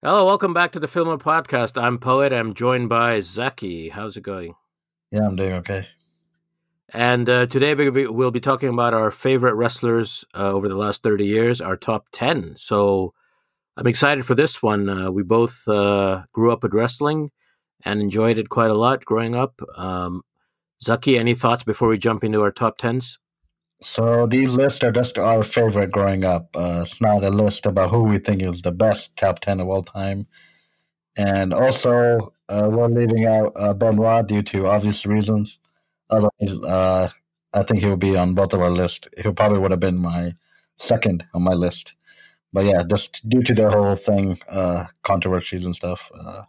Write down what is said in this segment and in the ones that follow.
Hello, welcome back to the Fillmore Podcast. I'm Poet. I'm joined by Zaki. How's it going? Yeah, I'm doing okay. And uh, today we'll be, we'll be talking about our favorite wrestlers uh, over the last 30 years, our top 10. So I'm excited for this one. Uh, we both uh, grew up with wrestling and enjoyed it quite a lot growing up. Um, Zaki, any thoughts before we jump into our top 10s? So these lists are just our favorite growing up. Uh, it's not a list about who we think is the best top 10 of all time. And also, uh, we're leaving out uh, Benoit due to obvious reasons. Otherwise, uh, I think he would be on both of our list. He probably would have been my second on my list. But yeah, just due to the whole thing, uh, controversies and stuff, uh,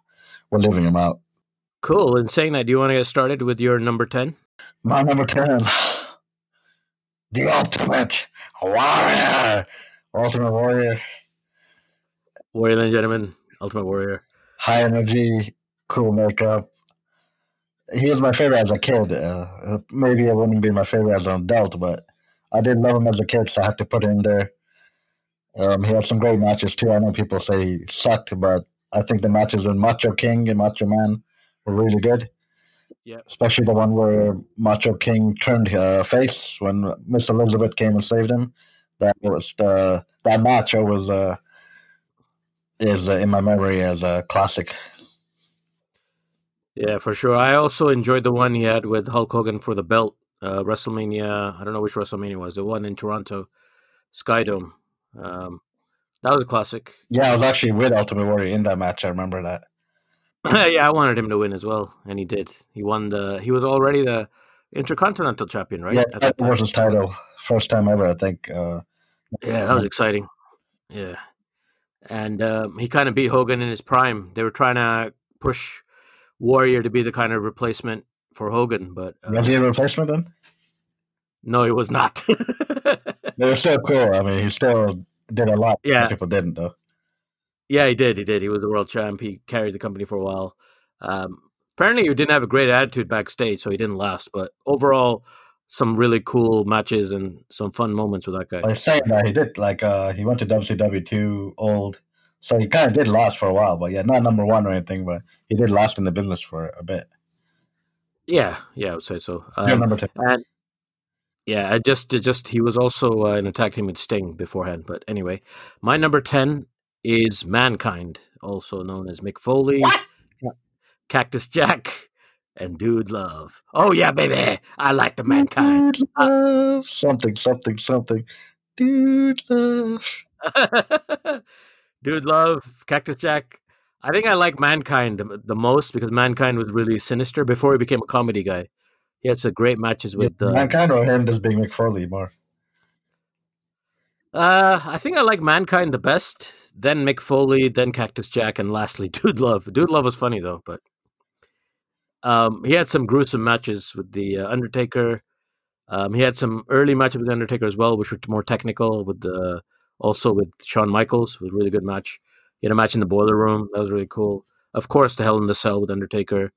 we're leaving him out. Cool. And saying that, do you want to get started with your number 10? My number 10, the ultimate warrior. Ultimate warrior. Warrior, ladies and gentlemen, Ultimate Warrior. High energy, cool makeup, he was my favorite as a kid. Uh, maybe it wouldn't be my favorite as an adult, but I did love him as a kid, so I had to put him there. Um, he had some great matches too. I know people say he sucked, but I think the matches with Macho King and Macho Man were really good. Yeah, especially the one where Macho King turned uh, face when Miss Elizabeth came and saved him. That was the that match. was uh, is uh, in my memory as a classic. Yeah, for sure. I also enjoyed the one he had with Hulk Hogan for the belt, uh, WrestleMania. I don't know which WrestleMania was. The one in Toronto, Skydome. Um, that was a classic. Yeah, I was actually with Ultimate Warrior in that match. I remember that. yeah, I wanted him to win as well, and he did. He won the. He was already the Intercontinental Champion, right? Yeah, that was his title, first time ever, I think. Uh, yeah, that was exciting. Yeah, and um, he kind of beat Hogan in his prime. They were trying to push Warrior to be the kind of replacement for Hogan, but uh, was he a replacement then? No, he was not. they were so cool. I mean, he still did a lot. Yeah, people didn't though. Yeah, he did. He did. He was the world champ. He carried the company for a while. Um, apparently, he didn't have a great attitude backstage, so he didn't last. But overall, some really cool matches and some fun moments with that guy. I was saying that he did like uh, he went to WCW two old so he kind of did last for a while, but yeah, not number one or anything, but he did last in the business for a bit. Yeah, yeah, I would say so. Um, yeah, number ten. And yeah, I just, just he was also uh, in a tag team with Sting beforehand. But anyway, my number ten is Mankind, also known as Mick Foley, what? Cactus Jack, and Dude Love. Oh yeah, baby, I like the Mankind. Dude love. something, something, something. Dude Love. Dude Love, Cactus Jack. I think I like Mankind the, most because Mankind was really sinister before he became a comedy guy. He had some great matches with yeah, uh, Mankind or him just being Mick more. Uh, I think I like Mankind the best. Then Mick Foley, then Cactus Jack, and lastly Dude Love. Dude Love was funny though, but um, he had some gruesome matches with the uh, Undertaker. Um, he had some early matches with Undertaker as well, which were more technical with the also with Shawn Michaels. Was a really good match. He had a match in the Boiler Room. That was really cool. Of course, the Hell in the Cell with Undertaker.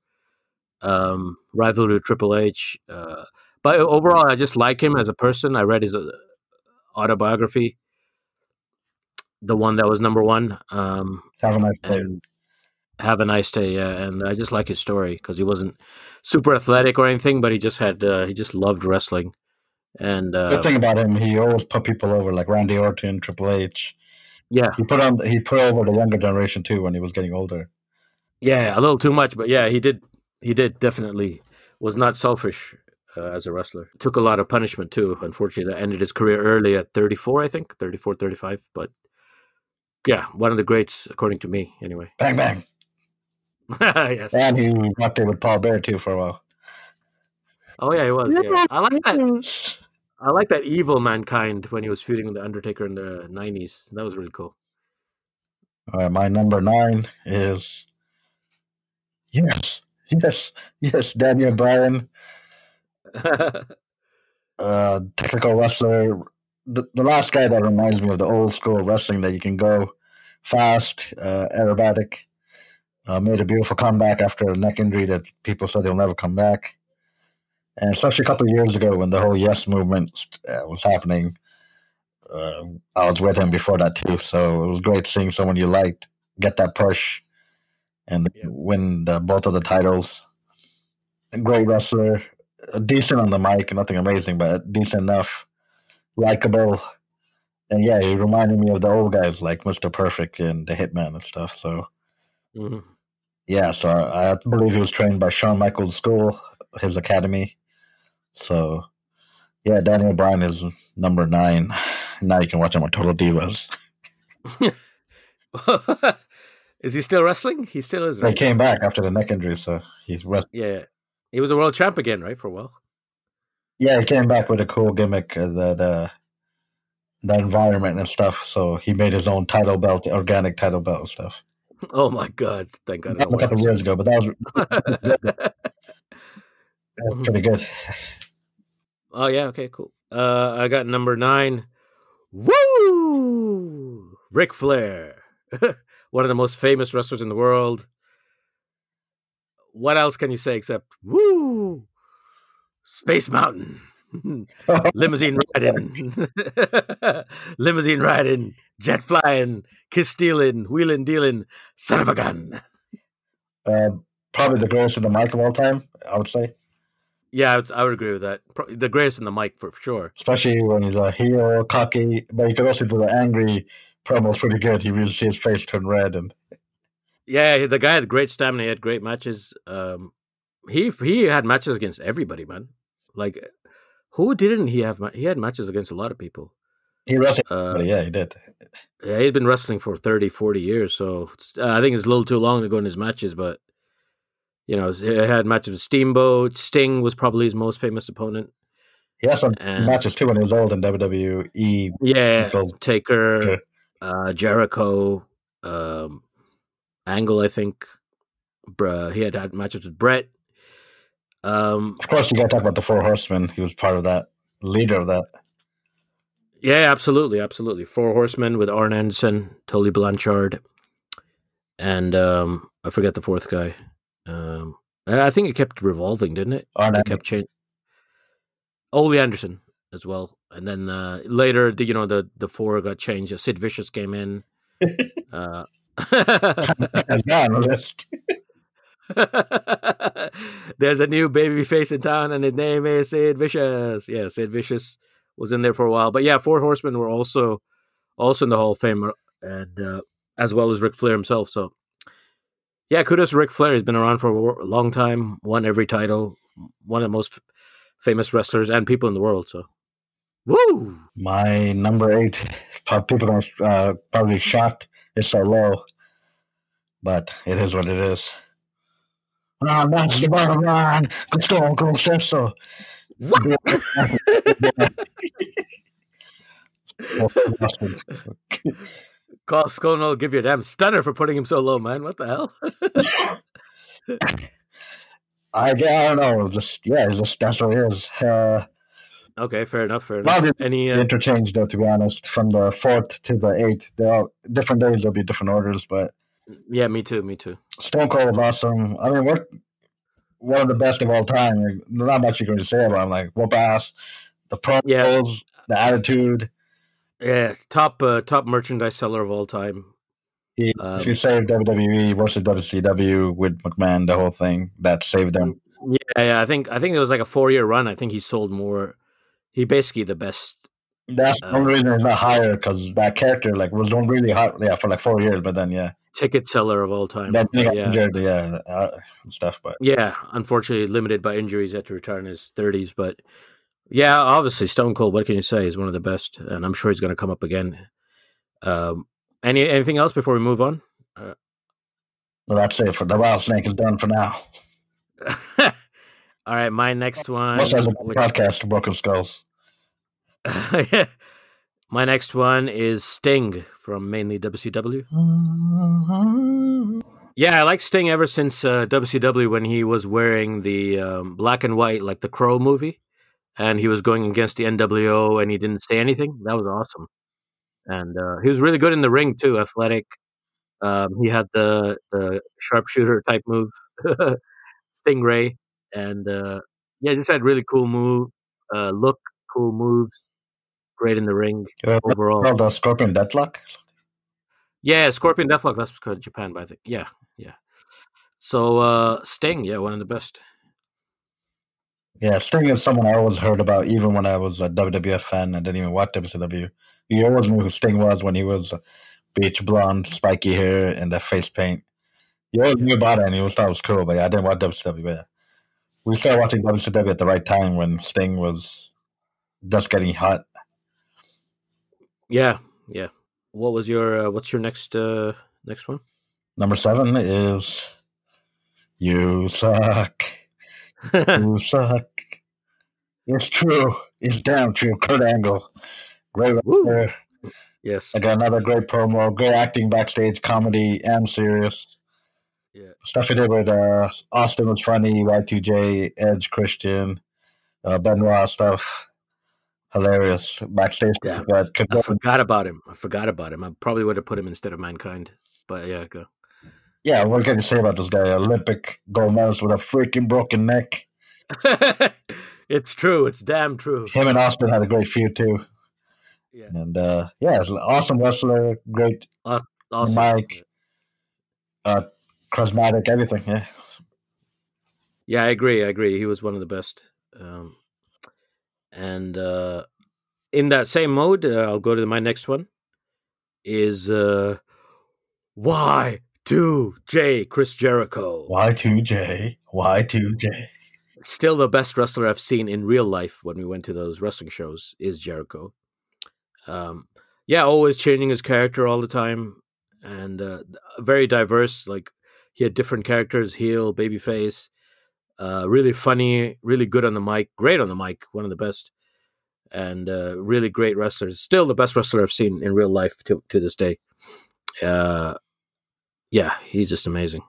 Um, rivalry with Triple H. Uh, but overall, I just like him as a person. I read his uh, autobiography, the one that was number one. Um, have a nice day. Have a nice day, yeah. And I just like his story because he wasn't super athletic or anything, but he just had uh, he just loved wrestling. And uh, good thing about him, he always put people over, like Randy Orton, Triple H. Yeah, he put on he put over the younger generation too when he was getting older. Yeah, a little too much, but yeah, he did. He did definitely was not selfish uh, as a wrestler. Took a lot of punishment too. Unfortunately, that ended his career early at 34, I think, 34, 35. But yeah, one of the greats according to me, anyway. Bang bang. yes. And he worked it with Paul Bearer too for a while. Oh yeah, he was. Yeah. I like that. I like that evil mankind when he was feuding with the Undertaker in the nineties. That was really cool. All right, my number nine is yes, yes, yes, Daniel Bryan, uh, technical wrestler. The, the last guy that reminds me of the old school wrestling that you can go fast, uh, aerobatic. Uh, made a beautiful comeback after a neck injury that people said they'll never come back and especially a couple of years ago when the whole Yes movement uh, was happening. Uh, I was with him before that too, so it was great seeing someone you liked get that push and Yeah. win the, both of the titles. A great wrestler, decent on the mic, nothing amazing, but decent enough, likable. And yeah, he reminded me of the old guys like Mr. Perfect and the Hitman and stuff. So Mhm. yeah, so I, I believe he was trained by Shawn Michaels' school, his academy. So yeah, Daniel Bryan is number nine. Now you can watch him on Total Divas. is he still wrestling? He still is. He came back after the neck injury, so he's wrestling. Yeah, he was a world champ again, right, for a while. Yeah, he came back with a cool gimmick, that uh, the environment and stuff. So he made his own title belt, organic title belt and stuff. Oh my god! Thank God. That was a couple years ago, but that was, that was pretty good. oh yeah. Okay. Cool. Uh, I got number nine. Woo! Ric Flair, one of the most famous wrestlers in the world. What else can you say except woo? Space Mountain. limousine riding, limousine riding, jet flying, kiss stealing, wheeling dealing, son of a gun. Uh, probably the greatest in the mic of all time, I would say. Yeah, I would, I would agree with that. Pro- The greatest in the mic for sure. Especially when he's a heel, cocky, but you can also do the angry promos pretty good. You really see his face turn red, and Yeah, the guy had great stamina. He had great matches. Um, he he had matches against everybody, man. Like, who didn't he have? ma- He had matches against a lot of people. he wrestled. Uh, yeah, he did. yeah, he's been wrestling for 30, 40 years. So uh, I think it's a little too long to go in his matches, but you know, he had matches with Steamboat. Sting was probably his most famous opponent. He had some And- matches too when he was old in WWE. Yeah. Taker, Yeah. uh, Jericho, um, Angle. I think. Bruh, he had had matches with Bret. Um, Of course, you got to talk about the Four Horsemen. He was part of that, leader of that. yeah, absolutely, absolutely. Four Horsemen with Arn Anderson, Tully Blanchard, and um, I forget the fourth guy. Um, I think it kept revolving, didn't it? Arn It kept changing. Ole Anderson as well, and then uh, later, the, you know, the the four got changed. Sid Vicious came in. uh, There's a new baby face in town, and his name is Sid Vicious. Yeah, Sid Vicious was in there for a while, but yeah, Four Horsemen were also also in the Hall of Fame, and uh, as well as Ric Flair himself. So, yeah, kudos to Ric Flair. He's been around for a long time, won every title, one of the most famous wrestlers and people in the world. So, woo! My number eight, people are uh, probably shocked it's so low, but it is what it is. That's the bottom line. Cold said so. Carl Scone will give you a damn stunner for putting him so low, man. What the hell? I, I don't know. Just yeah, just that's what it is. Uh, okay, fair enough. Fair Well, enough. Any? Uh, interchange though, to be honest, from the fourth to the eighth. They're all different days. There'll be different orders, but yeah, me too. Me too. Stone Cold was awesome. I mean, we're one of the best of all time. Like, Not much you can say about him. Like whoop ass, the promos, Yeah. the attitude. Yeah, top uh, top merchandise seller of all time. He, Um, he saved WWE versus WCW with McMahon. The whole thing that saved them. Yeah, yeah. I think I think it was like a four year run. I think he sold more. He basically the best. That's the Uh, only reason he's not higher because that character like was doing really hot. Yeah, for like four years, but then yeah, ticket seller of all time. he yeah, injured. Yeah, uh, stuff. But yeah. Unfortunately, limited by injuries, had to retire in his thirties. But yeah, obviously, Stone Cold. What can you say? He's one of the best, and I'm sure he's going to come up again. Um, any anything else before we move on? well, that's it for the Wild Snake is done for now. all right, my next one. Has a podcast, Broken Skulls. my next one is Sting from mainly WCW. Yeah, I like Sting ever since uh, WCW when he was wearing the um, black and white, like the Crow movie, and he was going against the NWO and he didn't say anything. That was awesome. And uh, he was really good in the ring too, athletic. Um, he had the the sharpshooter type move, Stingray, and uh, yeah, just had really cool move, uh, look, cool moves, great in the ring Uh, overall. Called the Scorpion Deathlock. Yeah, Scorpion Deathlock. That's called Japan, but I think yeah, yeah. So uh Sting, yeah, one of the best. Yeah, Sting is someone I always heard about, even when I was a WWF fan. I didn't even watch WCW. You always knew who Sting was when he was beach blonde, spiky hair, and that face paint. You always knew about it, and you always thought it was cool. But yeah, I didn't watch WCW. But yeah. we started watching WCW at the right time when Sting was just getting hot. Yeah, yeah. What was your uh, what's your next uh next one? Number seven is you suck. you suck. It's true. It's damn true. Kurt Angle. Great wrestler. Yes. I got another great promo, great acting backstage, comedy and serious. Yeah. Stuff he did with uh, Austin was funny, Y2J, Edge, Christian, uh, Benoit stuff. Hilarious backstage. Yeah. But I forgot about him. I forgot about him. I probably would have put him instead of Mankind. But yeah, go. yeah, what can you say about this guy? Olympic gold medalist with a freaking broken neck. it's true. It's damn true. Him and Austin had a great feud too. Yeah. And uh, yeah, it's an awesome wrestler, great, Awesome. Mike. uh, charismatic, everything. Yeah. Yeah, I agree. I agree. He was one of the best. Um, and uh, in that same mode, uh, I'll go to my next one. Is uh, Y two J Chris Jericho Y2J, Y2J. still the best wrestler I've seen in real life when we went to those wrestling shows is Jericho. Um, yeah, always changing his character all the time, and uh, very diverse. Like he had different characters: heel, babyface. Uh, really funny, really good on the mic, great on the mic, one of the best, and uh, really great wrestler. Still the best wrestler I've seen in real life to to this day. Uh, yeah, he's just amazing.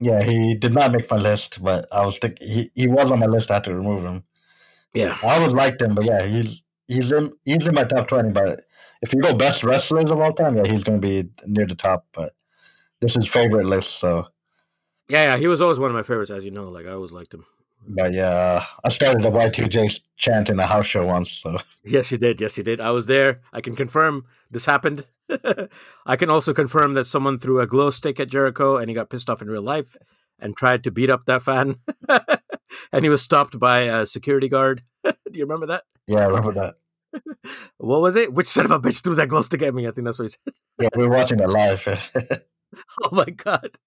Yeah, he did not make my list, but I was thinking he, he was on my list. I had to remove him. Yeah, I always liked him, but yeah, he's he's in he's in my top twenty. But if you go best wrestlers of all time, yeah, he's going to be near the top. But this is favorite list, so yeah, yeah. He was always one of my favorites, as you know. Like I always liked him. but yeah, I started a Y two J chant in a house show once. So Yes, you did. Yes, you did. I was there. I can confirm this happened. I can also confirm that someone threw a glow stick at Jericho and he got pissed off in real life and tried to beat up that fan. and he was stopped by a security guard. Do you remember that? yeah, I remember that. What was it? Which son of a bitch threw that glow stick at me? I think that's what he said. Yeah, we were watching it live. Oh my god!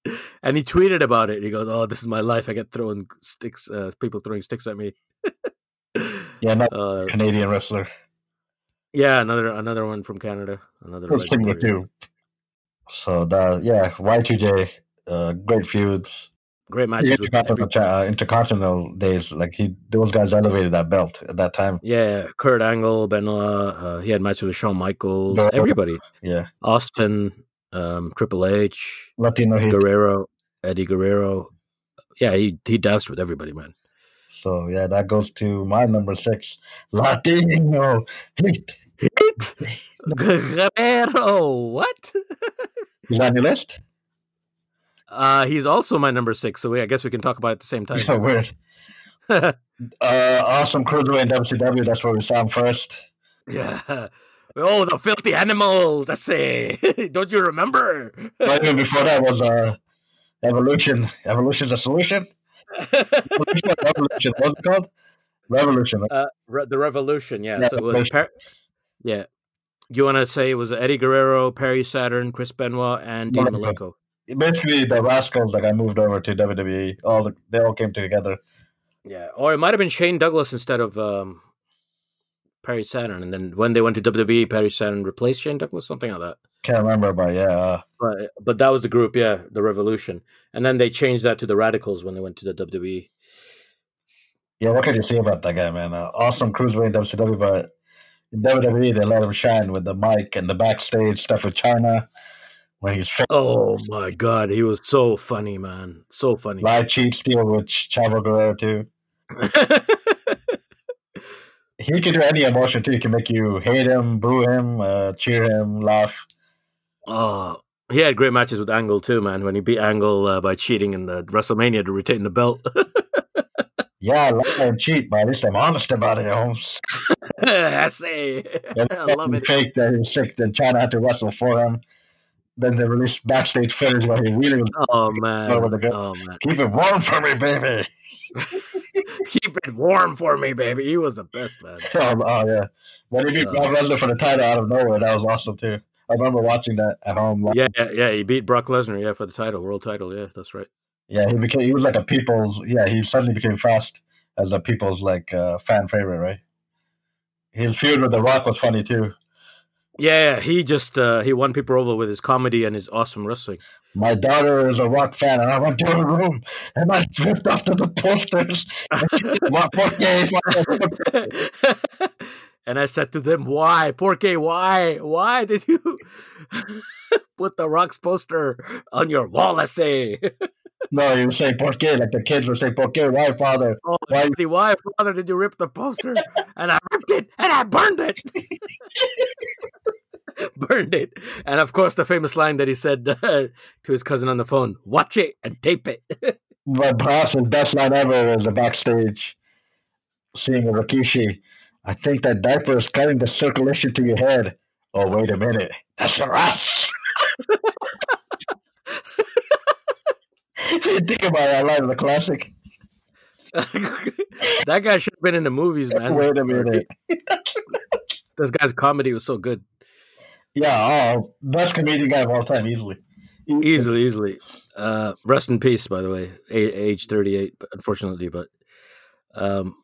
And he tweeted about it. He goes, "Oh, this is my life. I get throwing sticks. Uh, people throwing sticks at me." yeah, not uh, Canadian wrestler. yeah, another another one from Canada. Another similar legendary- too. So that yeah, Y two J, uh, great feuds. Great matches intercontinental, every, uh, intercontinental days, like he, those guys elevated that belt at that time. Yeah, Kurt Angle, Benoit. Uh, he had matches with Shawn Michaels. Yeah. Everybody. Yeah, Austin, um, Triple H, Latino heat. Guerrero, Eddie Guerrero. Yeah, he he danced with everybody, man. So yeah, that goes to my number six, Latino heat. Guerrero, what? Got on your list? Uh, he's also my number six, so we, I guess we can talk about it at the same Yeah, time. weird. Uh, awesome cruiserweight in WCW. That's where we saw him first. yeah. Oh, the filthy animal. That's it. Don't you remember? But even before that was uh, Evolution. Evolution's a solution. Evolution, Revolution. What's it called? Revolution. right? Uh, Re- the Revolution, yeah. Yeah, so it was, per- yeah. You want to say it was Eddie Guerrero, Perry Saturn, Chris Benoit, and Dean. Malenko. Basically, the Radicals that got moved over to WWE, all the, they all came together. Yeah, or it might have been Shane Douglas instead of um, Perry Saturn, and then when they went to WWE, Perry Saturn replaced Shane Douglas, something like that. Can't remember, but yeah, uh, But but that was the group, yeah, the Revolution, and then they changed that to the Radicals when they went to the. WWE. yeah. What can you say about that guy, man? Uh, awesome cruiserweight in WCW, but in WWE they let him shine with the mic and the backstage stuff with Chyna when he's. Oh my God, he was so funny, man, so funny. lie, cheat, steal with Chavo Guerrero too. He can do any emotion too. He can make you hate him, boo him, uh, cheer him, laugh. oh, he had great matches with Angle too, man. When he beat Angle uh, by cheating in the WrestleMania to retain the belt. Yeah, I lie and cheat, but at least I'm honest about it, Holmes. I say, I love it. Fake that he was sick, then Chyna had to wrestle for him. then they released backstage footage where he really was Oh man. Oh man. keep it warm for me, baby. Keep it warm for me, baby. He was the best man. Oh, oh, yeah, when he beat Uh, Brock Lesnar for the title out of nowhere, that was awesome too. I remember watching that at home. Yeah, yeah, yeah. He beat Brock Lesnar, yeah, for the title, world title. Yeah, that's right. Yeah, he became he was like a people's yeah, he suddenly became fast as a people's like uh, fan favorite, right? His feud with The Rock was funny too. Yeah, yeah, he just uh, he won people over with his comedy and his awesome wrestling. My daughter is a rock fan, and I went to her room and I ripped off the posters. What and I said to them, "Why, Porky? Why? Why did you put the Rock's poster on your wall?" I say, no, you say "por qué?" Like the kids would say "por qué?" Why, father? "Oh, Why- why, father, did you rip the poster?" And I ripped it and I burned it. burned it, and of course, the famous line that he said uh, to his cousin on the phone: "Watch it and tape it." But perhaps his best line ever was the backstage seeing a Rikishi. I think that diaper is cutting the circulation to your head. Oh, wait a minute. That's a if you think about it, I like the classic. that guy should have been in the movies, man. Wait a minute. This guy's comedy was so good. Yeah, oh, best comedian guy of all time, easily. Easily, easily. Uh, rest in peace, by the way. A- age 38, unfortunately. But, um,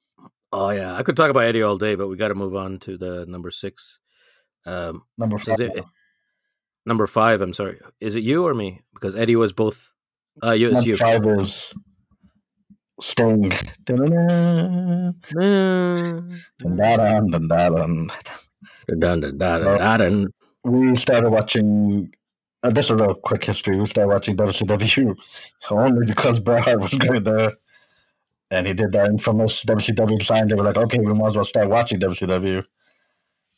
oh, yeah. I could talk about Eddie all day, but we got to move on to the number six. Um, Number five. it, number five, I'm sorry. Is it you or me? Because Eddie was both. Uh, you, Number you. five is Sting. Dun-dun-dun, dun-dun-dun, dun-dun-dun. Dun, dun, dun, dun, dun, dun. We started watching. Uh, this is a real quick history. We started watching WCW only because Bret Hart was going there, and he did that infamous WCW sign. They were like, "Okay, we might as well start watching WCW."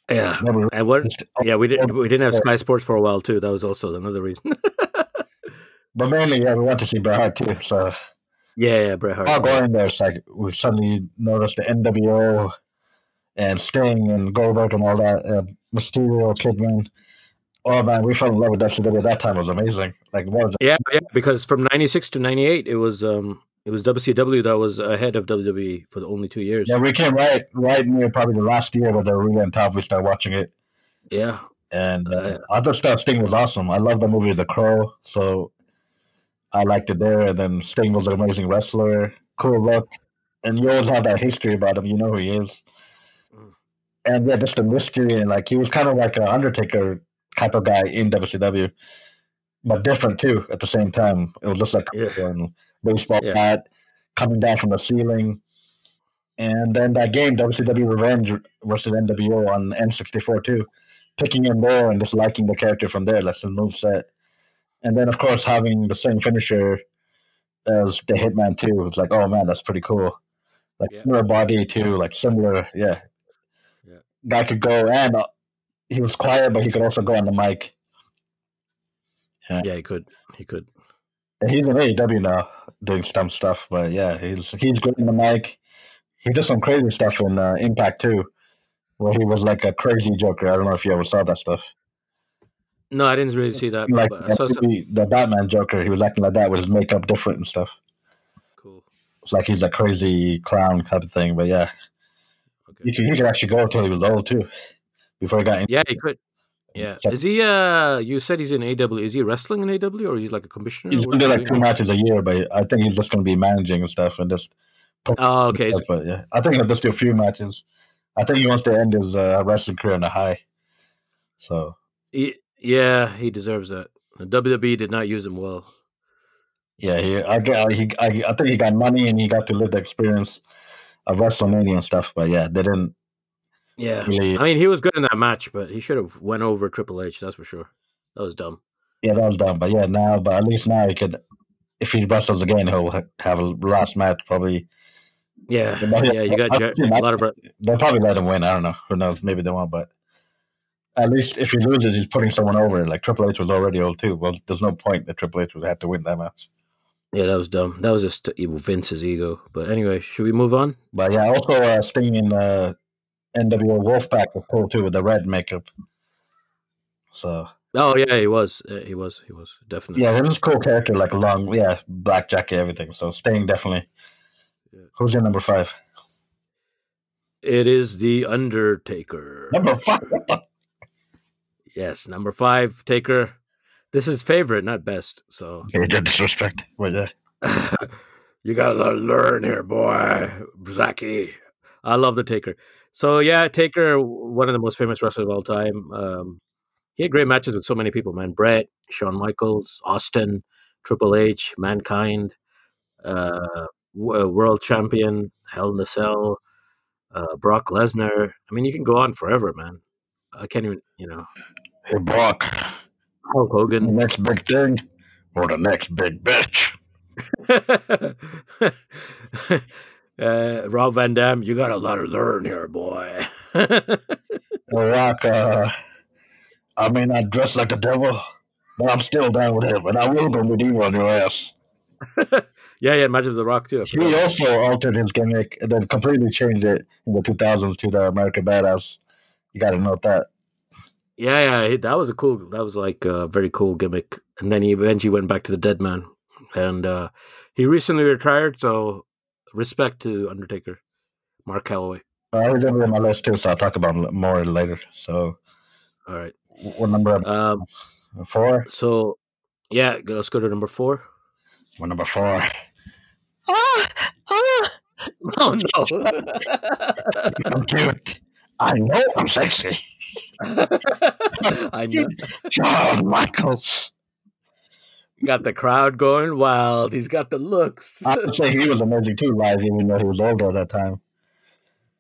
Yeah. We And what? Yeah, we didn't. We didn't have Sky Sports for a while too. That was also another reason. but mainly, yeah, we went to see Bret Hart too. So yeah, yeah, Bret Hart. while going there, it's like we suddenly noticed the NWO and Sting and Goldberg and all that, uh, Mysterio, Kidman. Oh man, we fell in love with WCW at that time. It was amazing. Like, what was? Yeah, yeah, because from '96 to '98, it was um, it was WCW that was ahead of WWE for the only two years. Yeah, we came right, right near probably the last year where they were really on top. We started watching it, Yeah, and uh, Uh, thought Sting Sting was awesome. I love the movie The Crow, so I liked it there. And then Sting was an amazing wrestler, cool look, and you always have that history about him. You know who he is, Mm. and yeah, just the mystery and like he was kind of like an Undertaker type of guy in WCW, but different too at the same time. It was just like Yeah. baseball Yeah. bat coming down from the ceiling. And then that game, WCW Revenge versus NWO on N64 too, picking him there and just liking the character from there, that's the move set. And then of course having the same finisher as the Hitman too. It's like, oh man, that's pretty cool. Like Yeah. similar body too, like similar, yeah. Yeah. Guy could go and uh, he was quiet, but he could also go on the mic. yeah, he could, he could. And he's in AEW now doing some stuff, but yeah, he's he's good on the mic. He did some crazy stuff in uh, Impact too, where he was like a crazy Joker. I don't know if you ever saw that stuff. No, I didn't really see that. Like but I saw some. the, Batman Joker, he was acting like that with his makeup different and stuff. Cool. It's like he's a crazy clown type of thing. But yeah, Okay. he could, he could actually go until he was old too, before he got in. Yeah, he could. Yeah. Is he? Uh, you said he's in AEW. Is he wrestling in AEW or is he like a commissioner? He's gonna do like two matches a year, but I think he's just gonna be managing and stuff and just. Oh, okay. But yeah, I think he'll just do a few matches. I think he wants to end his uh, wrestling career on a high. So He, yeah, he deserves that. The WWE did not use him well. yeah, he I he I, I think he got money and he got to live the experience of WrestleMania and stuff. But yeah, they didn't Yeah. really. I mean, he was good in that match, but he should have went over Triple H. That's for sure. That was dumb. Yeah, that was dumb. But yeah, now but at least now he could. If he wrestles again, he'll have a last match. Probably Yeah, yeah. You got Jer- a lot of. they'll probably let him win. I don't know. Who knows? Maybe they won't. But at least if he loses, he's putting someone over. Like Triple H was already old too. Well, there's no point that Triple H would have to win that match. Yeah, that was dumb. That was just evil Vince's ego. But anyway, should we move on? But yeah, also uh, Sting in uh, NWO Wolfpack was cool too with the red makeup. So Oh yeah, he was. He was. He was definitely. Yeah, it was a cool character, like long, yeah, black jacket, everything. So staying definitely. Yeah. Who's your number five? It is the Undertaker. Number five. Yes, number five, Taker. This is favorite, not best. So Okay, you disrespect. But yeah. you gotta learn here, boy. Zaki. I love the Taker. So yeah, Taker, one of the most famous wrestlers of all time. Um, he had great matches with so many people, man. Bret, Shawn Michaels, Austin, Triple H, Mankind, uh, w- world champion, Hell in the Cell, uh, Brock Lesnar. I mean, you can go on forever, man. I can't even, you know, Hey, Brock, Hulk the Hogan. next big thing or the next big bitch? uh, Rob Van Dam, you got a lot to learn here, boy. The Rock, uh, I may not dress like a devil, but I'm still down with him, and I will go medieval on your ass. yeah, yeah, matches with The Rock too. He also altered his gimmick and then completely changed it in the 2000s to the American Badass. You got to note that. Yeah, yeah, that was a cool. That was like a very cool gimmick. And then he eventually went back to the Dead Man, and uh, he recently retired. So respect to Undertaker, Mark Calaway. I was on my list too, so I'll talk about him more later. So, All right. what number? Um, Four? so yeah, let's go to number four. What number four? Ah, ah. Oh no! I'm cute. I know I'm sexy. I know. Shawn Michaels. Got the crowd going wild. He's got the looks. I would say he was amazing too, live, even though he was older at that time.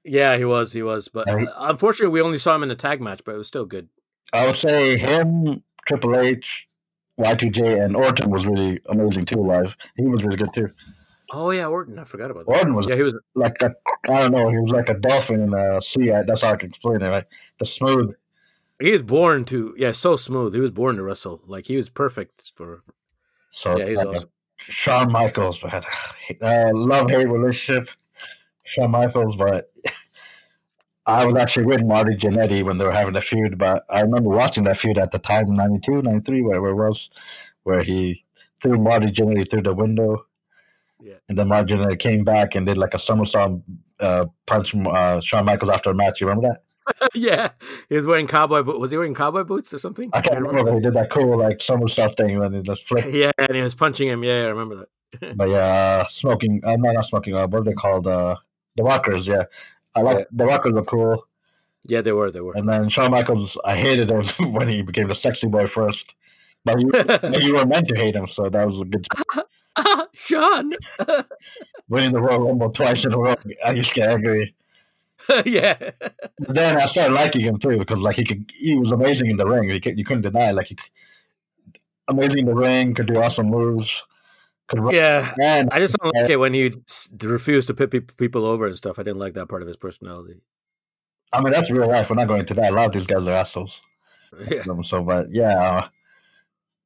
Yeah, he was. He was. But uh, unfortunately, we only saw him in a tag match, but it was still good. I would say him, Triple H, Y2J, and Orton was really amazing too, live. He was really good too. Oh yeah, Orton. I forgot about that. Orton was Yeah, he was. like a, I don't know, he was like a dolphin in a sea. That's how I can explain it. Like the smooth. He was born to. Yeah, so smooth. He was born to wrestle. Like he was perfect for. So Yeah, he's like, awesome. Shawn Michaels, man. Uh, love hate relationship. Shawn Michaels, but I was actually with Marty Jannetty when they were having a feud. But I remember watching that feud at the time, 92, 93, whatever it was, where he threw Marty Jannetty through the window. Yeah. And then Marty Jannetty came back and did like a somersault uh, punch uh, Shawn Michaels after a match. You remember that? yeah, he was wearing cowboy. Bo- was he wearing cowboy boots or something? I can't remember. He did that cool like somersault thing then he just flipped. Yeah, and he was punching him. Yeah, I remember that. But yeah, uh, smoking. Uh, no, not smoking. Uh, what are they called? Uh, the Rockers. Yeah, I like Yeah. the Rockers were cool. Yeah, they were. They were. And then Shawn Michaels, I hated him when he became the sexy boy first. But you, but you were meant to hate him, so that was a good Sean. Winning the Royal Rumble twice in a row, I just to get angry. yeah. But then I started liking him too because like he could, he was amazing in the ring. He could, you couldn't deny like he, could- amazing in the ring, could do awesome moves, could. Yeah. And I just don't like it when he refused to put people over and stuff. I didn't like that part of his personality. I mean that's real life. We're not going into that. A lot of these guys are assholes. Yeah. Um, So, but yeah, uh,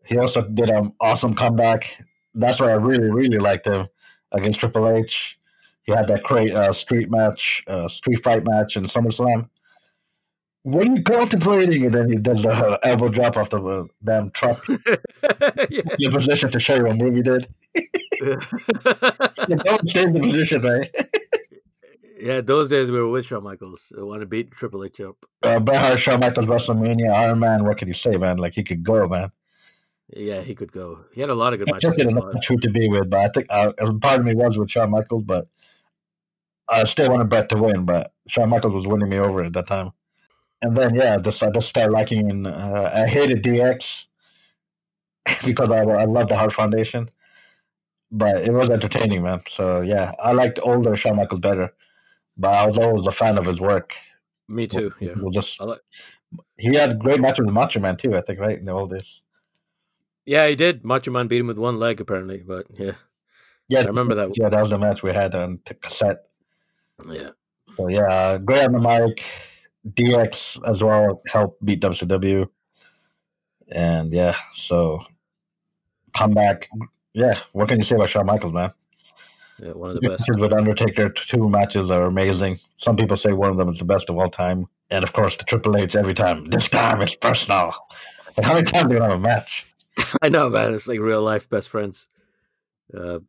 he also did an awesome comeback. That's why I really, really liked him against Triple H. He had that great uh, street match, uh, street fight match in SummerSlam. What are you contemplating? And then he did the uh, elbow drop off the uh, damn truck. yeah. Your position to show you what movie did. You don't change the position, man. yeah, those days we were with Shawn Michaels. I want to beat Triple H up. Uh, Bret Hart, Shawn Michaels, WrestleMania, Iron Man. What can you say, man? Like he could go, man. Yeah, he could go. He had a lot of good I matches. took it in a his match to be with, but I think uh, part of me was with Shawn Michaels, but I still wanted Bret to win. But Shawn Michaels was winning me over at that time. And then yeah, just I just started liking. And, uh, I hated DX because I I love the Hart Foundation, but it was entertaining, man. So yeah, I liked older Shawn Michaels better, but I was always a fan of his work. Me too. Yeah. It was just like- he had great matches with Macho Man too. I think right in the old days. Yeah, he did. Macho Man beat him with one leg, apparently. But yeah, Yeah, I remember that. Yeah, that was the match we had on cassette. Yeah. So yeah, great on the mic. DX as well helped beat WCW. And yeah, so comeback. Yeah, what can you say about Shawn Michaels, man? Yeah, one of the best. With Undertaker, two matches are amazing. Some people say one of them is the best of all time. And of course, the Triple H every time. This time it's personal. But how many times do you have a match? I know, man. It's like real life best friends. Uh,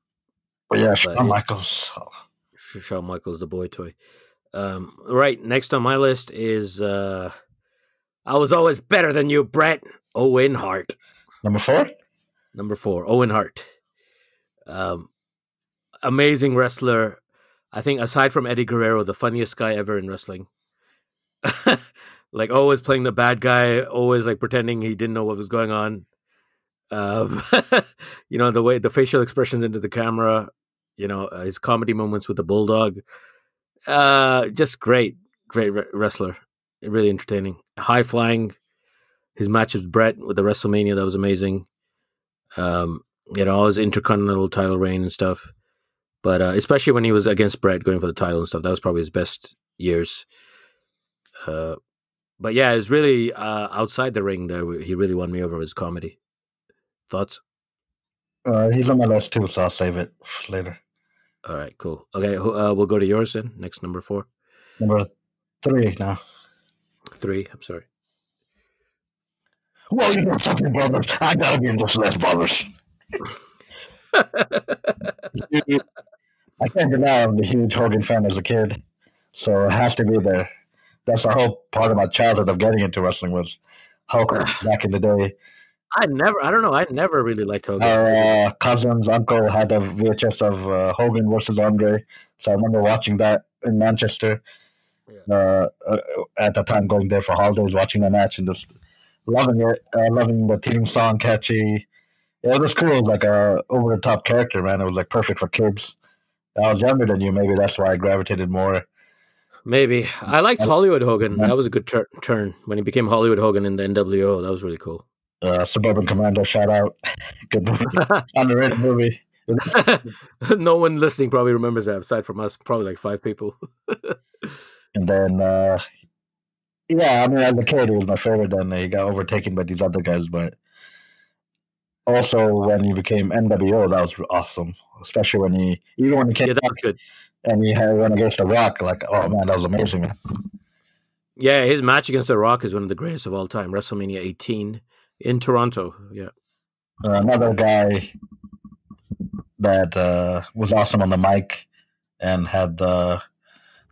yeah, Shawn yeah. Michaels. Shawn Michaels, the boy toy. Um, right, next on my list is uh, I was always better than you, Bret. Owen Hart. Number four? Number four, Owen Hart. Um, amazing wrestler. I think aside from Eddie Guerrero, the funniest guy ever in wrestling. like always playing the bad guy, always like pretending he didn't know what was going on. Um, you know the way the facial expressions into the camera. You know uh, his comedy moments with the bulldog. Uh, just great, great re- wrestler. Really entertaining, high flying. His match with Bret with the WrestleMania that was amazing. Um, you know, all his intercontinental title reign and stuff. But uh, especially when he was against Bret going for the title and stuff, that was probably his best years. Uh, but yeah, it's really uh, outside the ring there. He really won me over with his comedy. Thoughts? Uh, he's on my list too, so I'll save it later. All right, cool. Okay, uh, we'll go to yours then. Next, number four, Number three now. three. I'm sorry. Well, you know something, brothers. I gotta be in this list, brothers. I can't deny I'm a huge Hogan fan as a kid, so it has to be there. That's the whole part of my childhood of getting into wrestling was Hulk back in the day. I never. I don't know. I never really liked Hogan. Our uh, cousin's uncle had a VHS of uh, Hogan versus Andre, so I remember watching that in Manchester. Uh, uh, at the time, going there for holidays, watching the match and just loving it, uh, loving the theme song, catchy. It was cool, It was like a over the top character, man. It was like perfect for kids. I was younger than you, maybe that's why I gravitated more. Maybe I liked Hollywood Hogan. Yeah. That was a good tur- turn when he became Hollywood Hogan in the NWO. That was really cool. Uh, Suburban Commando, shout out, good movie, underrated movie. no one listening probably remembers that aside from us. Probably like five people. And then, uh, yeah, I mean, as a kid, he was my favorite. Then he got overtaken by these other guys, but also when he became NWO, that was awesome. Especially when he, even when he came yeah, that was good. and he had went against The Rock, like, oh man, that was amazing. Man. Yeah, his match against The Rock is one of the greatest of all time. WrestleMania 18 in Toronto. Yeah. Uh, another guy that uh, was awesome on the mic and had the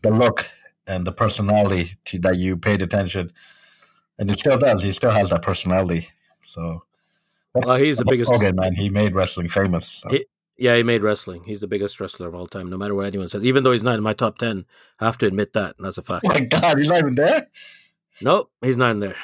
the look and the personality to, that you paid attention, and he still does. He still has that personality. So. Well, he's the biggest. Hogan, man. He made wrestling famous. So. He- Yeah, he made wrestling. He's the biggest wrestler of all time, no matter what anyone says. Even though he's not in my top 10, I have to admit that. And that's a fact. Oh my God, he's not even there. Nope, he's not in there.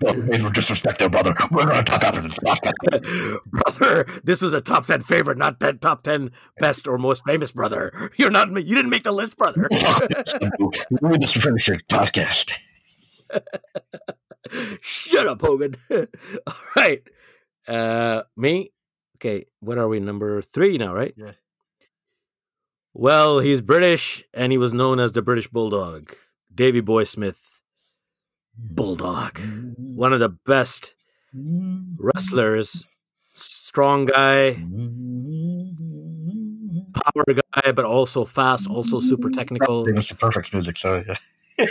Don't need disrespect there, brother. We're going to talk after this podcast. brother, this was a top 10 favorite, not 10, top 10 best or most famous brother. You're not, you didn't make the list, brother. we need to finish your podcast. Shut up, Hogan. all right. Uh, me? Okay, what are we? Number three now, right? Yeah. Well, he's British and he was known as the British Bulldog. Davy Boy Smith. Bulldog. One of the best wrestlers. Strong guy, power guy, but also fast, also super technical. It was the perfect music, sorry.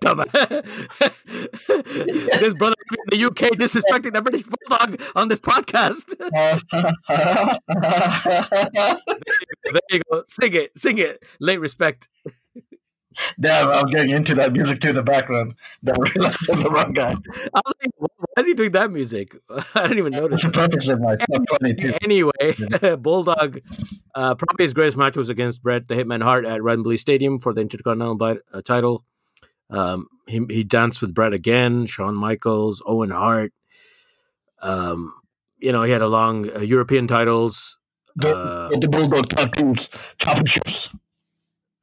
Dumb. this brother in the UK disrespecting the British Bulldog on this podcast. there you go. Sing it. Sing it. Late respect. Damn, I was getting into that music too in the background. That I'm the wrong guy. I was like, why is he doing that music? I didn't even notice. It's perfect in my top 20 too. Anyway, Bulldog, uh, probably his greatest match was against Bret the Hitman Hart at Wembley Stadium for the Intercontinental uh, title. Um, he he danced with Bret again, Shawn Michaels, Owen Hart. Um, you know, he had a long uh, European titles. Uh, With the Bulldog Tag Teams Championships.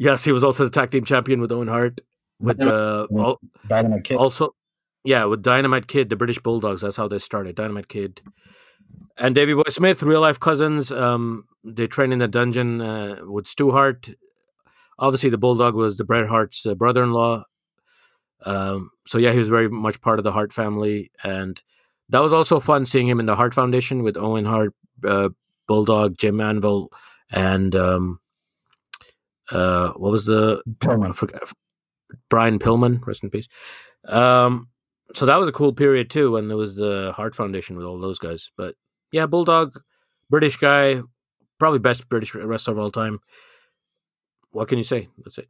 Yes, he was also the tag team champion with Owen Hart. With the Yeah. Dynamite Kid. also, yeah, with Dynamite Kid, the British Bulldogs. That's how they started. Dynamite Kid and Davy Boy Smith, real life cousins. Um, they trained in the dungeon uh, with Stu Hart. Obviously, the Bulldog was the Bret Hart's uh, brother-in-law. Um, so yeah, he was very much part of the Hart family, and that was also fun seeing him in the Hart Foundation with Owen Hart, uh, Bulldog, Jim Anvil, and um, uh, what was the Pillman. forgot, Brian Pillman, rest in peace. Um, so that was a cool period too when there was the Hart Foundation with all those guys. But yeah, Bulldog, British guy, probably best British wrestler of all time. What can you say? That's it.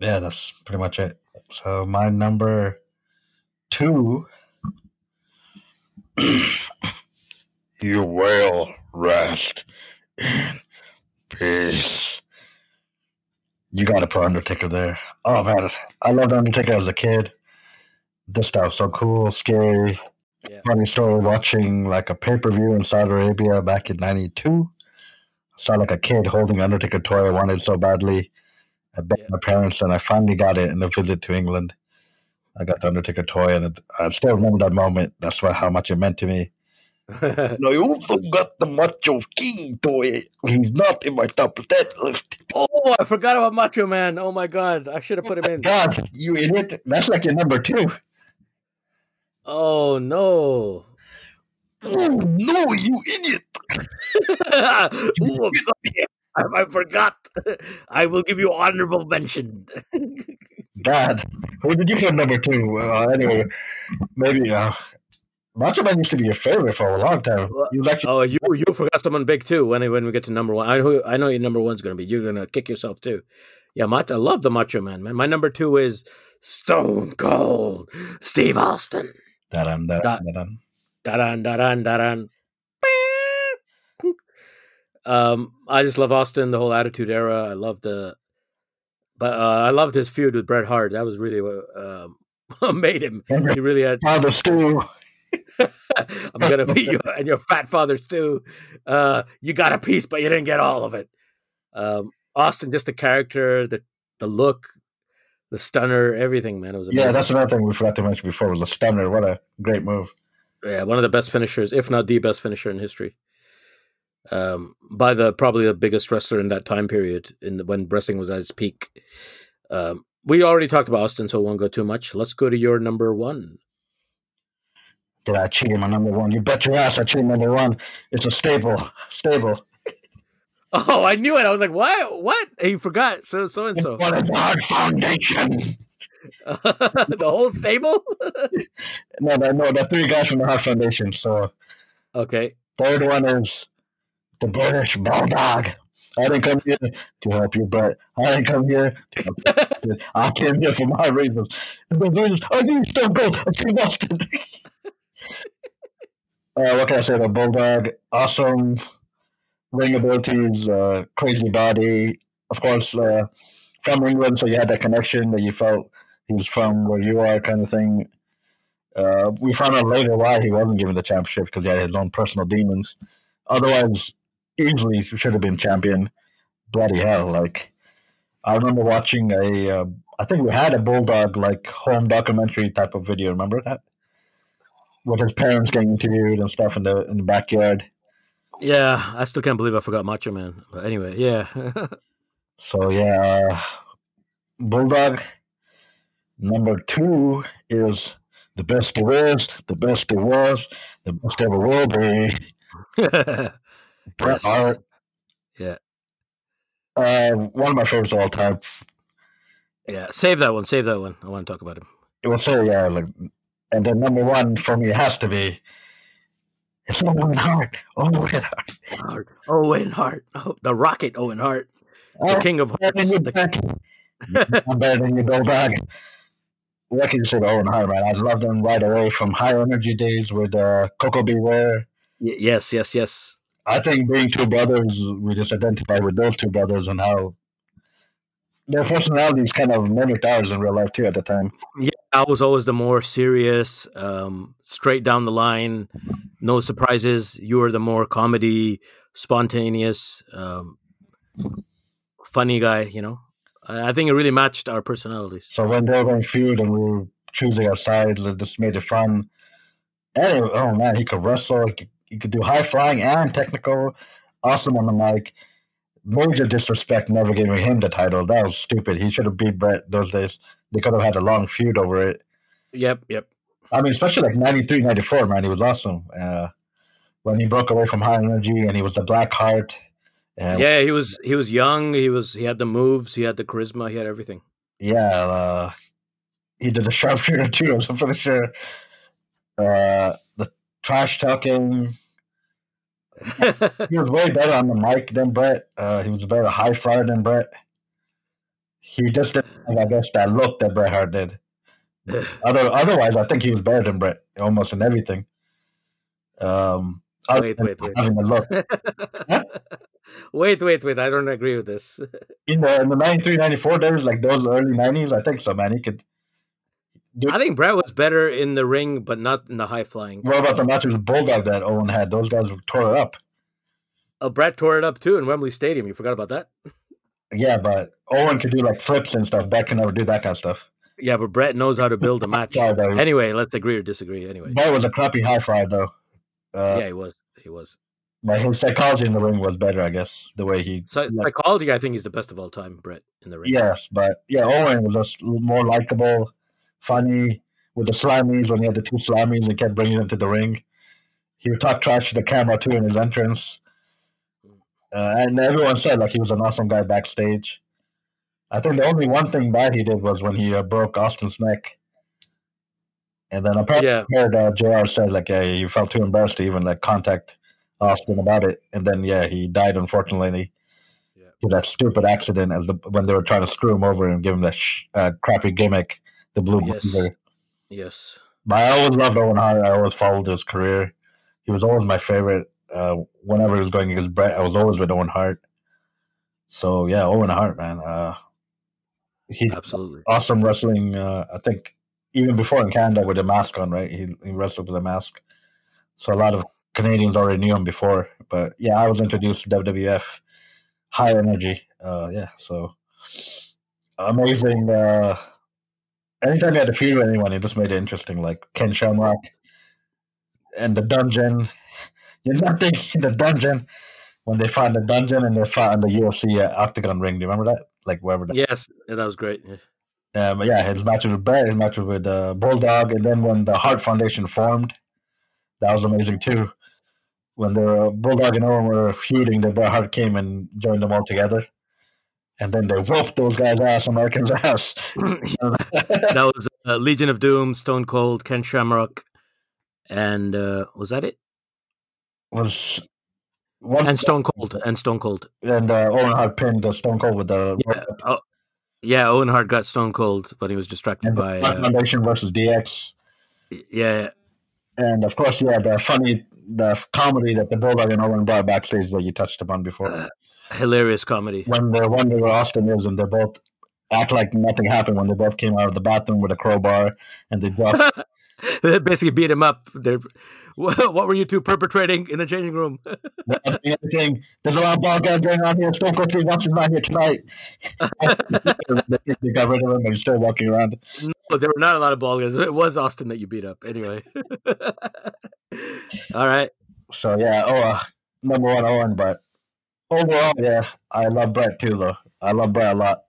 Yeah, that's pretty much it. So my number two. you will rest in peace. You got to put Undertaker there. Oh man, I loved Undertaker as a kid. This stuff so cool, scary. Yeah. Funny story: watching like a pay per view in Saudi Arabia back in '92. Saw like a kid holding Undertaker toy I wanted so badly. I begged Yeah. my parents, and I finally got it in a visit to England. I got the Undertaker toy, and it, I still remember that moment. That's what how much it meant to me. And I also got the Macho King toy. He's not in my top ten list. oh, I forgot about Macho Man. Oh my god, I should have put him in. God, you idiot! That's like your number two. Oh no. Oh no, you idiot! Ooh. I, I forgot. I will give you honorable mention. God, who did you put number two? Uh, anyway, maybe uh, Macho Man used to be your favorite for a long time. Was actually Oh, you you forgot someone big too. When when we get to number one, I know I know your number one's gonna be. You're gonna kick yourself too. Yeah, Macho, I love the Macho Man. Man, my number two is Stone Cold Steve Austin. da-dun, da-dun, da-dun. Da-dun, da-dun, da-dun. Um, I just love Austin, the whole Attitude Era. I love the, but uh, I loved his feud with Bret Hart. That was really what um, made him. He really had. Father Stu. I'm gonna beat you and your fat fathers too. Uh, you got a piece, but you didn't get all of it. Um, Austin, just the character, the the look, the stunner, everything, man. It was amazing. Yeah, that's another thing we forgot to mention before was the stunner. What a great move. yeah, one of the best finishers, if not the best finisher in history. Um, by the probably the biggest wrestler in that time period, in the, when wrestling was at its peak. Um, we already talked about Austin, so I won't go too much. Let's go to your number one. Did I cheat him on number one? You bet your ass I cheated number one. It's a staple. Stable. Oh, I knew it. I was like, what? What? He forgot. So so and so. What a Hart Foundation. the whole stable. No, no, no, the three guys from the Hart Foundation. So okay. third one is the British Bulldog. I didn't come here to help you, but I didn't come here to help you. I came here for my reasons. The reasons I need Stone Cold. I see Boston. Uh, what can I say? The Bulldog, awesome ring abilities, uh, crazy body. Of course, uh, from England, so you had that connection that you felt he was from where you are, kind of thing. Uh, we found out later why he wasn't given the championship because he had his own personal demons. Otherwise, easily should have been champion. Bloody hell! Like I remember watching a, uh, I think we had a bulldog like home documentary type of video. Remember that? With his parents getting interviewed and stuff in the in the backyard. Yeah, I still can't believe I forgot Macho Man. But anyway, yeah. So yeah, uh, bulldog. Number two is the best there is, the best there was, the best ever will be. Bret Hart. Yeah. Uh, one of my favorites of all time. yeah, save that one. Save that one. I want to talk about him. It was so yeah, like, and then number one for me has to be. It's Owen Hart. Owen Hart. Owen Hart. Oh, the Rocket Owen Hart. The Oh, King of Hearts. than you The- bet. I'm better than you, bulldog. What can you say to Owen Hart, man? I love them right away from high energy days with uh, Koko B. Ware. Y- yes, yes, yes. I think being two brothers, we just identify with those two brothers and how their personalities kind of mimicked ours in real life too at the time. Yeah, I was always the more serious, um, straight down the line, no surprises. You were the more comedy, spontaneous, um, funny guy. You know, I, I think it really matched our personalities. So when they were going feud and we were choosing our sides, it just made it fun. And it- oh man, he could wrestle. He could, he could do high flying and technical. Awesome on the mic. Major disrespect never giving him the title. That was stupid. He should have beat Bret those days. They could have had a long feud over it. Yep, yep. I mean, especially like 93, 94, man. He was awesome. Uh, when he broke away from high energy and he was the Black Heart. And Yeah, he was he was young. He was he had the moves. He had the charisma. He had everything. yeah, uh, he did a sharpshooter too as a finisher. Uh, the trash talking. He was way better on the mic than Bret. Uh, he was a better high flyer than Bret. He just didn't have, I guess, that look that Bret Hart did. Other, otherwise, I think he was better than Bret almost in everything. Um, wait, wait, wait. Having a look. wait, wait, wait. I don't agree with this. in the in the 93, 94 days, like those early 90s, I think so, man. He could. I think Bret was better in the ring, but not in the high flying. What about the matches with Bulldog that Owen had? Those guys tore it up. Oh, Bret tore it up too in Wembley Stadium. You forgot about that? Yeah, but Owen could do like flips and stuff. Bret can never do that kind of stuff. Yeah, but Bret knows how to build a match. Anyway, let's agree or disagree. Anyway, Bret was a crappy high flyer though. Uh, yeah, he was. He was. But his psychology in the ring was better, I guess. The way he so, like, psychology, I think he's the best of all time. Bret in the ring. Yes, but yeah, Owen was just more likable, funny with the slammies when he had the two slammies and kept bringing them to the ring. He would talk trash to the camera too in his entrance, uh, and everyone said like he was an awesome guy backstage. I think the only one thing bad he did was when he uh, broke Austin's neck. And then apparently yeah. Heard uh, JR said like yeah, he felt too embarrassed to even like contact Austin about it. And then yeah, he died unfortunately yeah. to that stupid accident as the when they were trying to screw him over and give him that sh- uh, crappy gimmick, the blue yes. Yes. But I always loved Owen Hart. I always followed his career. He was always my favorite. Uh, whenever he was going against Bret, I was always with Owen Hart. So yeah, Owen Hart, man. Uh, he absolutely awesome wrestling. Uh, I think even before in Canada with a mask on, right? He, he wrestled with a mask, so a lot of Canadians already knew him before. But yeah, I was introduced to WWF, high energy. Uh, yeah, so amazing. Uh, anytime you had to feud with anyone, it just made it interesting. Like Ken Shamrock and the dungeon. You're not thinking the dungeon when they found the dungeon and they found the UFC uh, Octagon ring. Do you remember that? like wherever. That, yes, yeah, that was great. Yeah. Um, yeah, his match with Bret, his match with uh, Bulldog, and then when the Hart Foundation formed, that was amazing too. When the Bulldog and Owen were feuding, the Bret Hart came and joined them all together, and then they whooped those guys' ass, Americans' ass. that was uh, Legion of Doom, Stone Cold, Ken Shamrock, and uh, was that it? Was one and Stone Cold and Stone Cold. And uh, Owen Hart pinned the Stone Cold with the yeah, oh, yeah Owen Hart got Stone Cold but he was distracted by uh, Foundation versus DX yeah and of course yeah the funny the comedy that the Bulldog and Owen brought backstage that you touched upon before. Uh, hilarious comedy when they're wondering where Austin is and they both act like nothing happened when they both came out of the bathroom with a crowbar and they dropped they basically beat him up. They're what were you two perpetrating in the changing room? Anything. There's a lot of ball guys going on here. Stone Cold Steve Austin's not here tonight. they got rid of him and still walking around. No, there were not a lot of ball guys. It was Austin that you beat up. Anyway. All right. So, yeah. Oh, uh, number one Owen, but overall, yeah, I love Bret too, though. I love Bret a lot.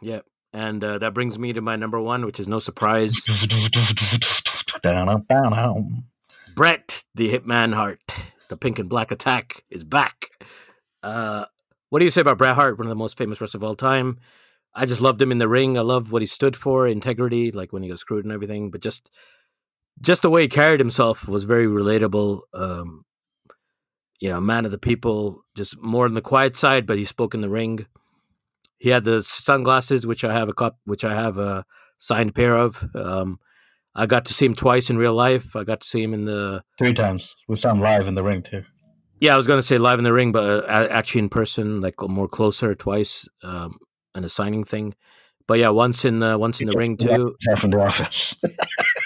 Yeah. And uh, that brings me to my number one, which is no surprise. Bret, the Hitman Hart, the pink and black attack is back. Uh, what do you say about Bret Hart, one of the most famous wrestlers of all time? I just loved him in the ring. I love what he stood for, integrity, like when he got screwed and everything. But just, just the way he carried himself was very relatable. Um, you know, man of the people, just more on the quiet side, but he spoke in the ring. He had the sunglasses, which I have a cup, which I have a signed pair of. Um, I got to see him twice in real life. I got to see him in the three times. We saw him live in the ring too. Yeah, I was going to say live in the ring, but uh, actually in person, like more closer twice, um, in a signing thing. But yeah, once in the once in the ring too. In the office.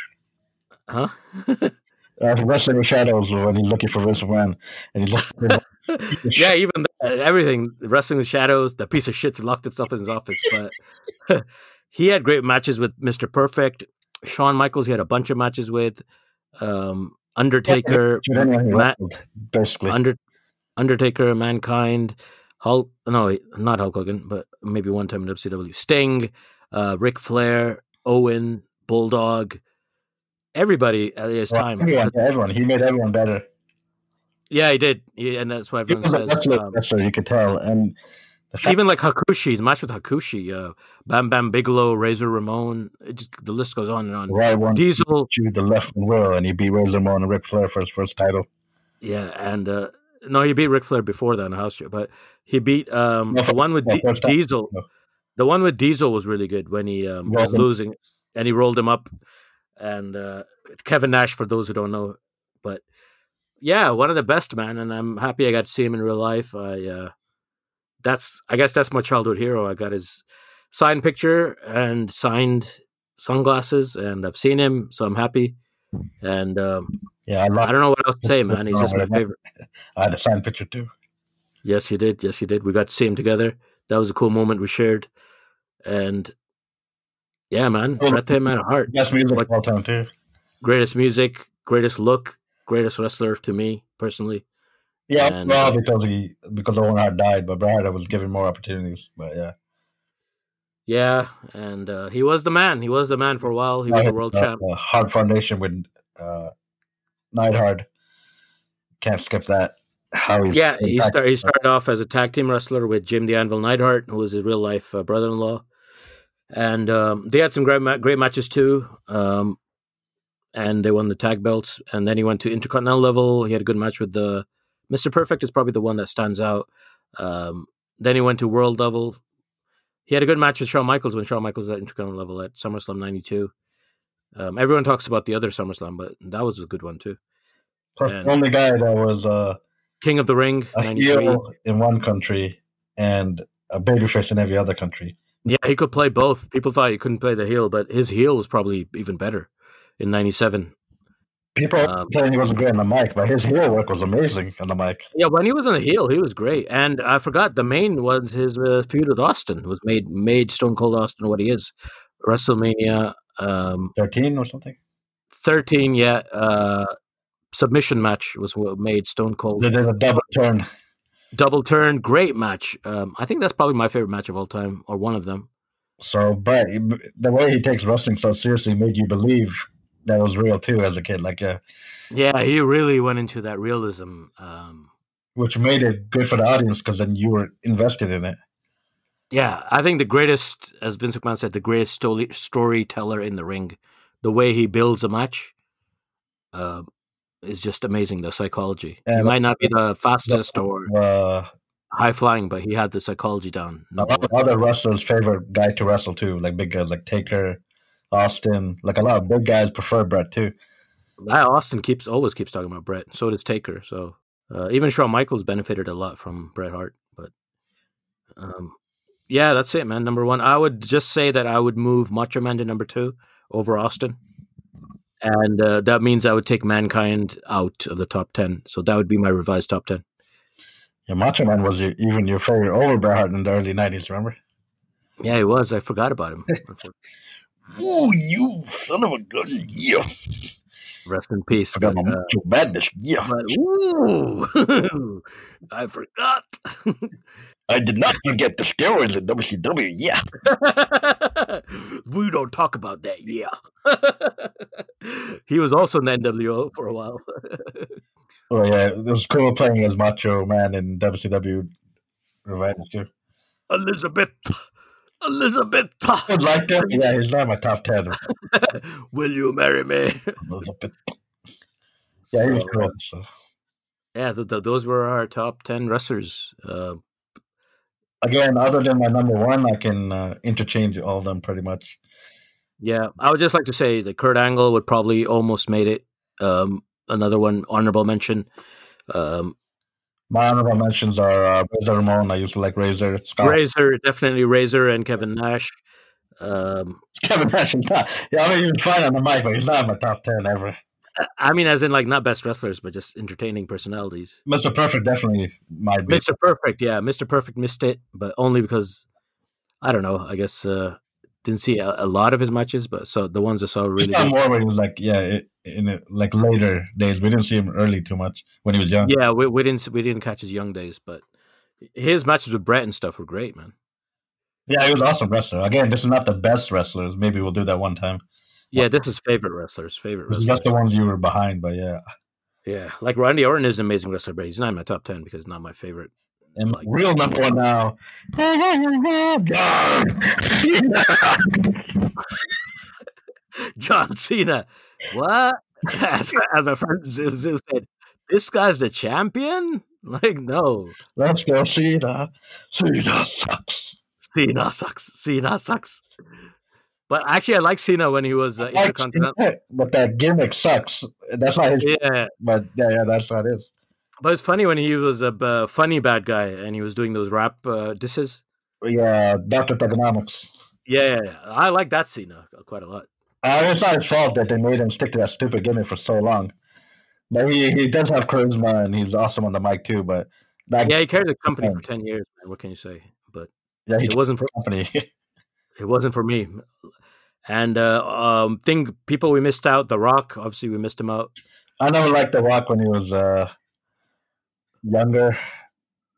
huh? uh, wrestling in shadows when he's looking for Vince McMahon, and he's looking. yeah, even everything, wrestling in shadows. The piece of shit locked himself in his office, but he had great matches with Mister Perfect. Shawn Michaels, he had a bunch of matches with. Um, Undertaker, yeah, basically. Under, Undertaker, Mankind, Hulk. No, not Hulk Hogan, but maybe one time in WCW. Sting, uh, Ric Flair, Owen, Bulldog. Everybody at his well, time. Everyone, everyone. He made everyone better. Yeah, he did, he, and that's why everyone says. Um, wrestler, you could tell, and Even like Hakushi, the match with Hakushi, uh, Bam Bam Bigelow, Razor Ramon, it just, the list goes on and on. right one Diesel, shoot the left and will, and he beat Razor Ramon and Ric Flair for his first title. yeah, and uh, no, he beat Ric Flair before that in house show, but he beat um, No, the one with yeah, Di- first time. Diesel. No. The one with Diesel was really good when he um, was him. losing, and he rolled him up, and uh, Kevin Nash for those who don't know, but yeah, one of the best man, and I'm happy I got to see him in real life. I uh, that's I guess that's my childhood hero. I got his signed picture and signed sunglasses, and I've seen him, so I'm happy. And um, Yeah, I love. I don't know what else to say, man. He's just my favorite. I had a signed picture too. Yes, you did. Yes, you did. We got to see him together. That was a cool moment we shared, and yeah, man, Cool. Bret the Hitman Hart, Best music What- of all time too. greatest music, greatest look, greatest wrestler to me personally. Yeah, And- well, because he because Owen Hart died, but Bret Hart was given more opportunities. But yeah, Yeah, and uh, he was the man. He was the man for a while. He was the world uh, champ. uh, Hart Foundation with uh, Neidhart. Can't skip that. How he's Yeah, he, start, he started off as a tag team wrestler with Jim the Anvil Neidhart, who was his real life uh, brother in law, and um, they had some great ma- great matches too. Um, and they won the tag belts, and then he went to intercontinental level. He had a good match with the Mister Perfect is probably the one that stands out. Um, then he went to world level. He had a good match with Shawn Michaels when Shawn Michaels was at intercontinental level at SummerSlam '92. Um, everyone talks about the other SummerSlam, but that was a good one too. Plus, and- the only guy that was uh, King of the Ring a '93. heel in one country and a babyface in every other country. Yeah, he could play both. People thought he couldn't play the heel, but his heel was probably even better in '97. People are Um, saying he wasn't great on the mic, but his heel work was amazing on the mic. Yeah, when he was on the heel, he was great. And I forgot the main was his uh, feud with Austin was made made Stone Cold Austin what he is. WrestleMania um, Thirteen or something. 13, yeah, uh, submission match was what made Stone Cold They did a double turn. Double turn. Great match. Um, I think that's probably my favorite match of all time, or one of them. So, but the way he takes wrestling so seriously made you believe that was real too as a kid. Like, uh, Yeah, he really went into that realism. Um, which made it good for the audience because then you were invested in it. Yeah, I think the greatest, as Vince McMahon said, the greatest story, storyteller in the ring. The way he builds a match uh, is just amazing. The psychology. he might not be the fastest or Uh, high flying, but he had the psychology down. a lot of other wrestlers' favorite guy to wrestle too, like big guys like Taker, Austin. Like a lot of big guys prefer Bret too. Austin keeps always keeps talking about Bret. So does Taker. So uh, even Shawn Michaels benefited a lot from Bret Hart. But um, yeah, that's it, man. Number one, I would just say that I would move Macho Man to number two over Austin, and uh, that means I would take Mankind out of the top ten. So that would be my revised top ten. Yeah, Macho Man was your, even your favorite over Bret Hart in the early '90s. Remember? Yeah, he was. I forgot about him. Ooh, you son of a gun! Yeah, Rest in peace. forgot But, my uh, Macho Madness. Yeah, but ooh, I forgot. I did not forget the steroids in WCW. Yeah, we don't talk about that. Yeah. he was also in the NWO for a while. oh yeah, it was cool playing as Macho Man in WCW Revenge too. Elizabeth. Elizabeth. I like that. Yeah, he's not my top ten. Will you marry me? Elizabeth. Yeah, he was cool. So. Yeah, th- th- those were our top 10 wrestlers. Uh, Again, other than my number one, I can uh, interchange all of them pretty much. yeah, I would just like to say that Kurt Angle would probably almost made it. Um, another one, honorable mention. Um, My honorable mentions are uh, Razor Ramon. I used to like Razor. Scott. Razor, definitely Razor and Kevin Nash. Um, Kevin Nash. Yeah, I don't even find on the mic, but he's not in my top ten ever. I mean, as in like not best wrestlers, but just entertaining personalities. Mr. Perfect definitely might be. Mr. Perfect, yeah, Mr. Perfect missed it, but only because I don't know. I guess uh, didn't see a, a lot of his matches, but so the ones I saw really good. more when he was like, yeah, in it, like later days. We didn't see him early too much when he was young. Yeah, we, we didn't we didn't catch his young days, but his matches with Bret and stuff were great, man. Yeah, he was awesome wrestler. Again, this is not the best wrestlers. Maybe we'll do that one time. Yeah, this is favorite wrestlers, favorite wrestlers. just the ones you were behind, but yeah. Yeah, like Randy Orton is an amazing wrestler, but he's not in my top ten because he's not my favorite And Like- real number one now. John Cena. What? As, my friend said, this guy's the champion? Like, no. Let's go, Cena. Cena sucks. Cena sucks. Cena sucks. But actually, I like Cena when he was uh, Intercontinental. but that gimmick sucks. That's not his. Yeah, But yeah, yeah, that's not his. but it's funny when he was a funny bad guy and he was doing those rap uh, disses. Yeah, Doctor Thuganomics. Yeah, yeah, yeah. I like that Cena quite a lot. Uh, it's not his fault that they made him stick to that stupid gimmick for so long. But he, he does have charisma and he's awesome on the mic too. But that, Yeah, he carried the company for ten years, man. What can you say? But yeah, he it wasn't for company. it wasn't for me. And uh, um, thing people we missed out. The Rock, obviously, we missed him out. I never liked The Rock when he was uh, younger.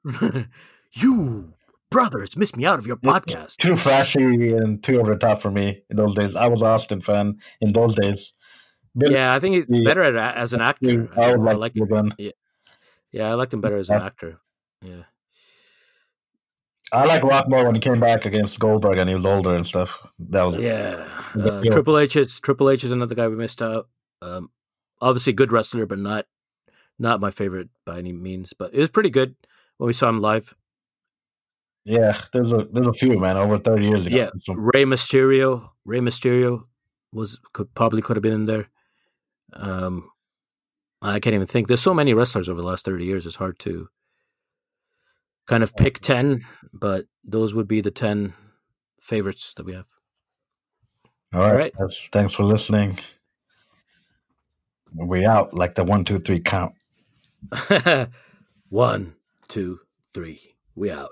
you brothers missed me out of your podcast. Too flashy and too over the top for me in those days. I was an Austin fan in those days. But Yeah, I think he's Yeah. better at, as an actor. I would I like, to again. Yeah, I liked him better as an actor. Yeah. I like Rock more when he came back against Goldberg and he was older and stuff. That was Yeah. Uh. Triple H is Triple H is another guy we missed out. Um, obviously good wrestler, but not not my favorite by any means. But it was pretty good when we saw him live. yeah. There's a there's a few man over thirty years ago. Yeah. Rey Mysterio. Rey Mysterio was could probably could have been in there. Um, I can't even think. There's so many wrestlers over the last thirty years. It's hard to kind of pick ten, but those would be the ten favorites that we have. All right. right. That's- thanks for listening. We out like the one two three count. One, two, three. We out.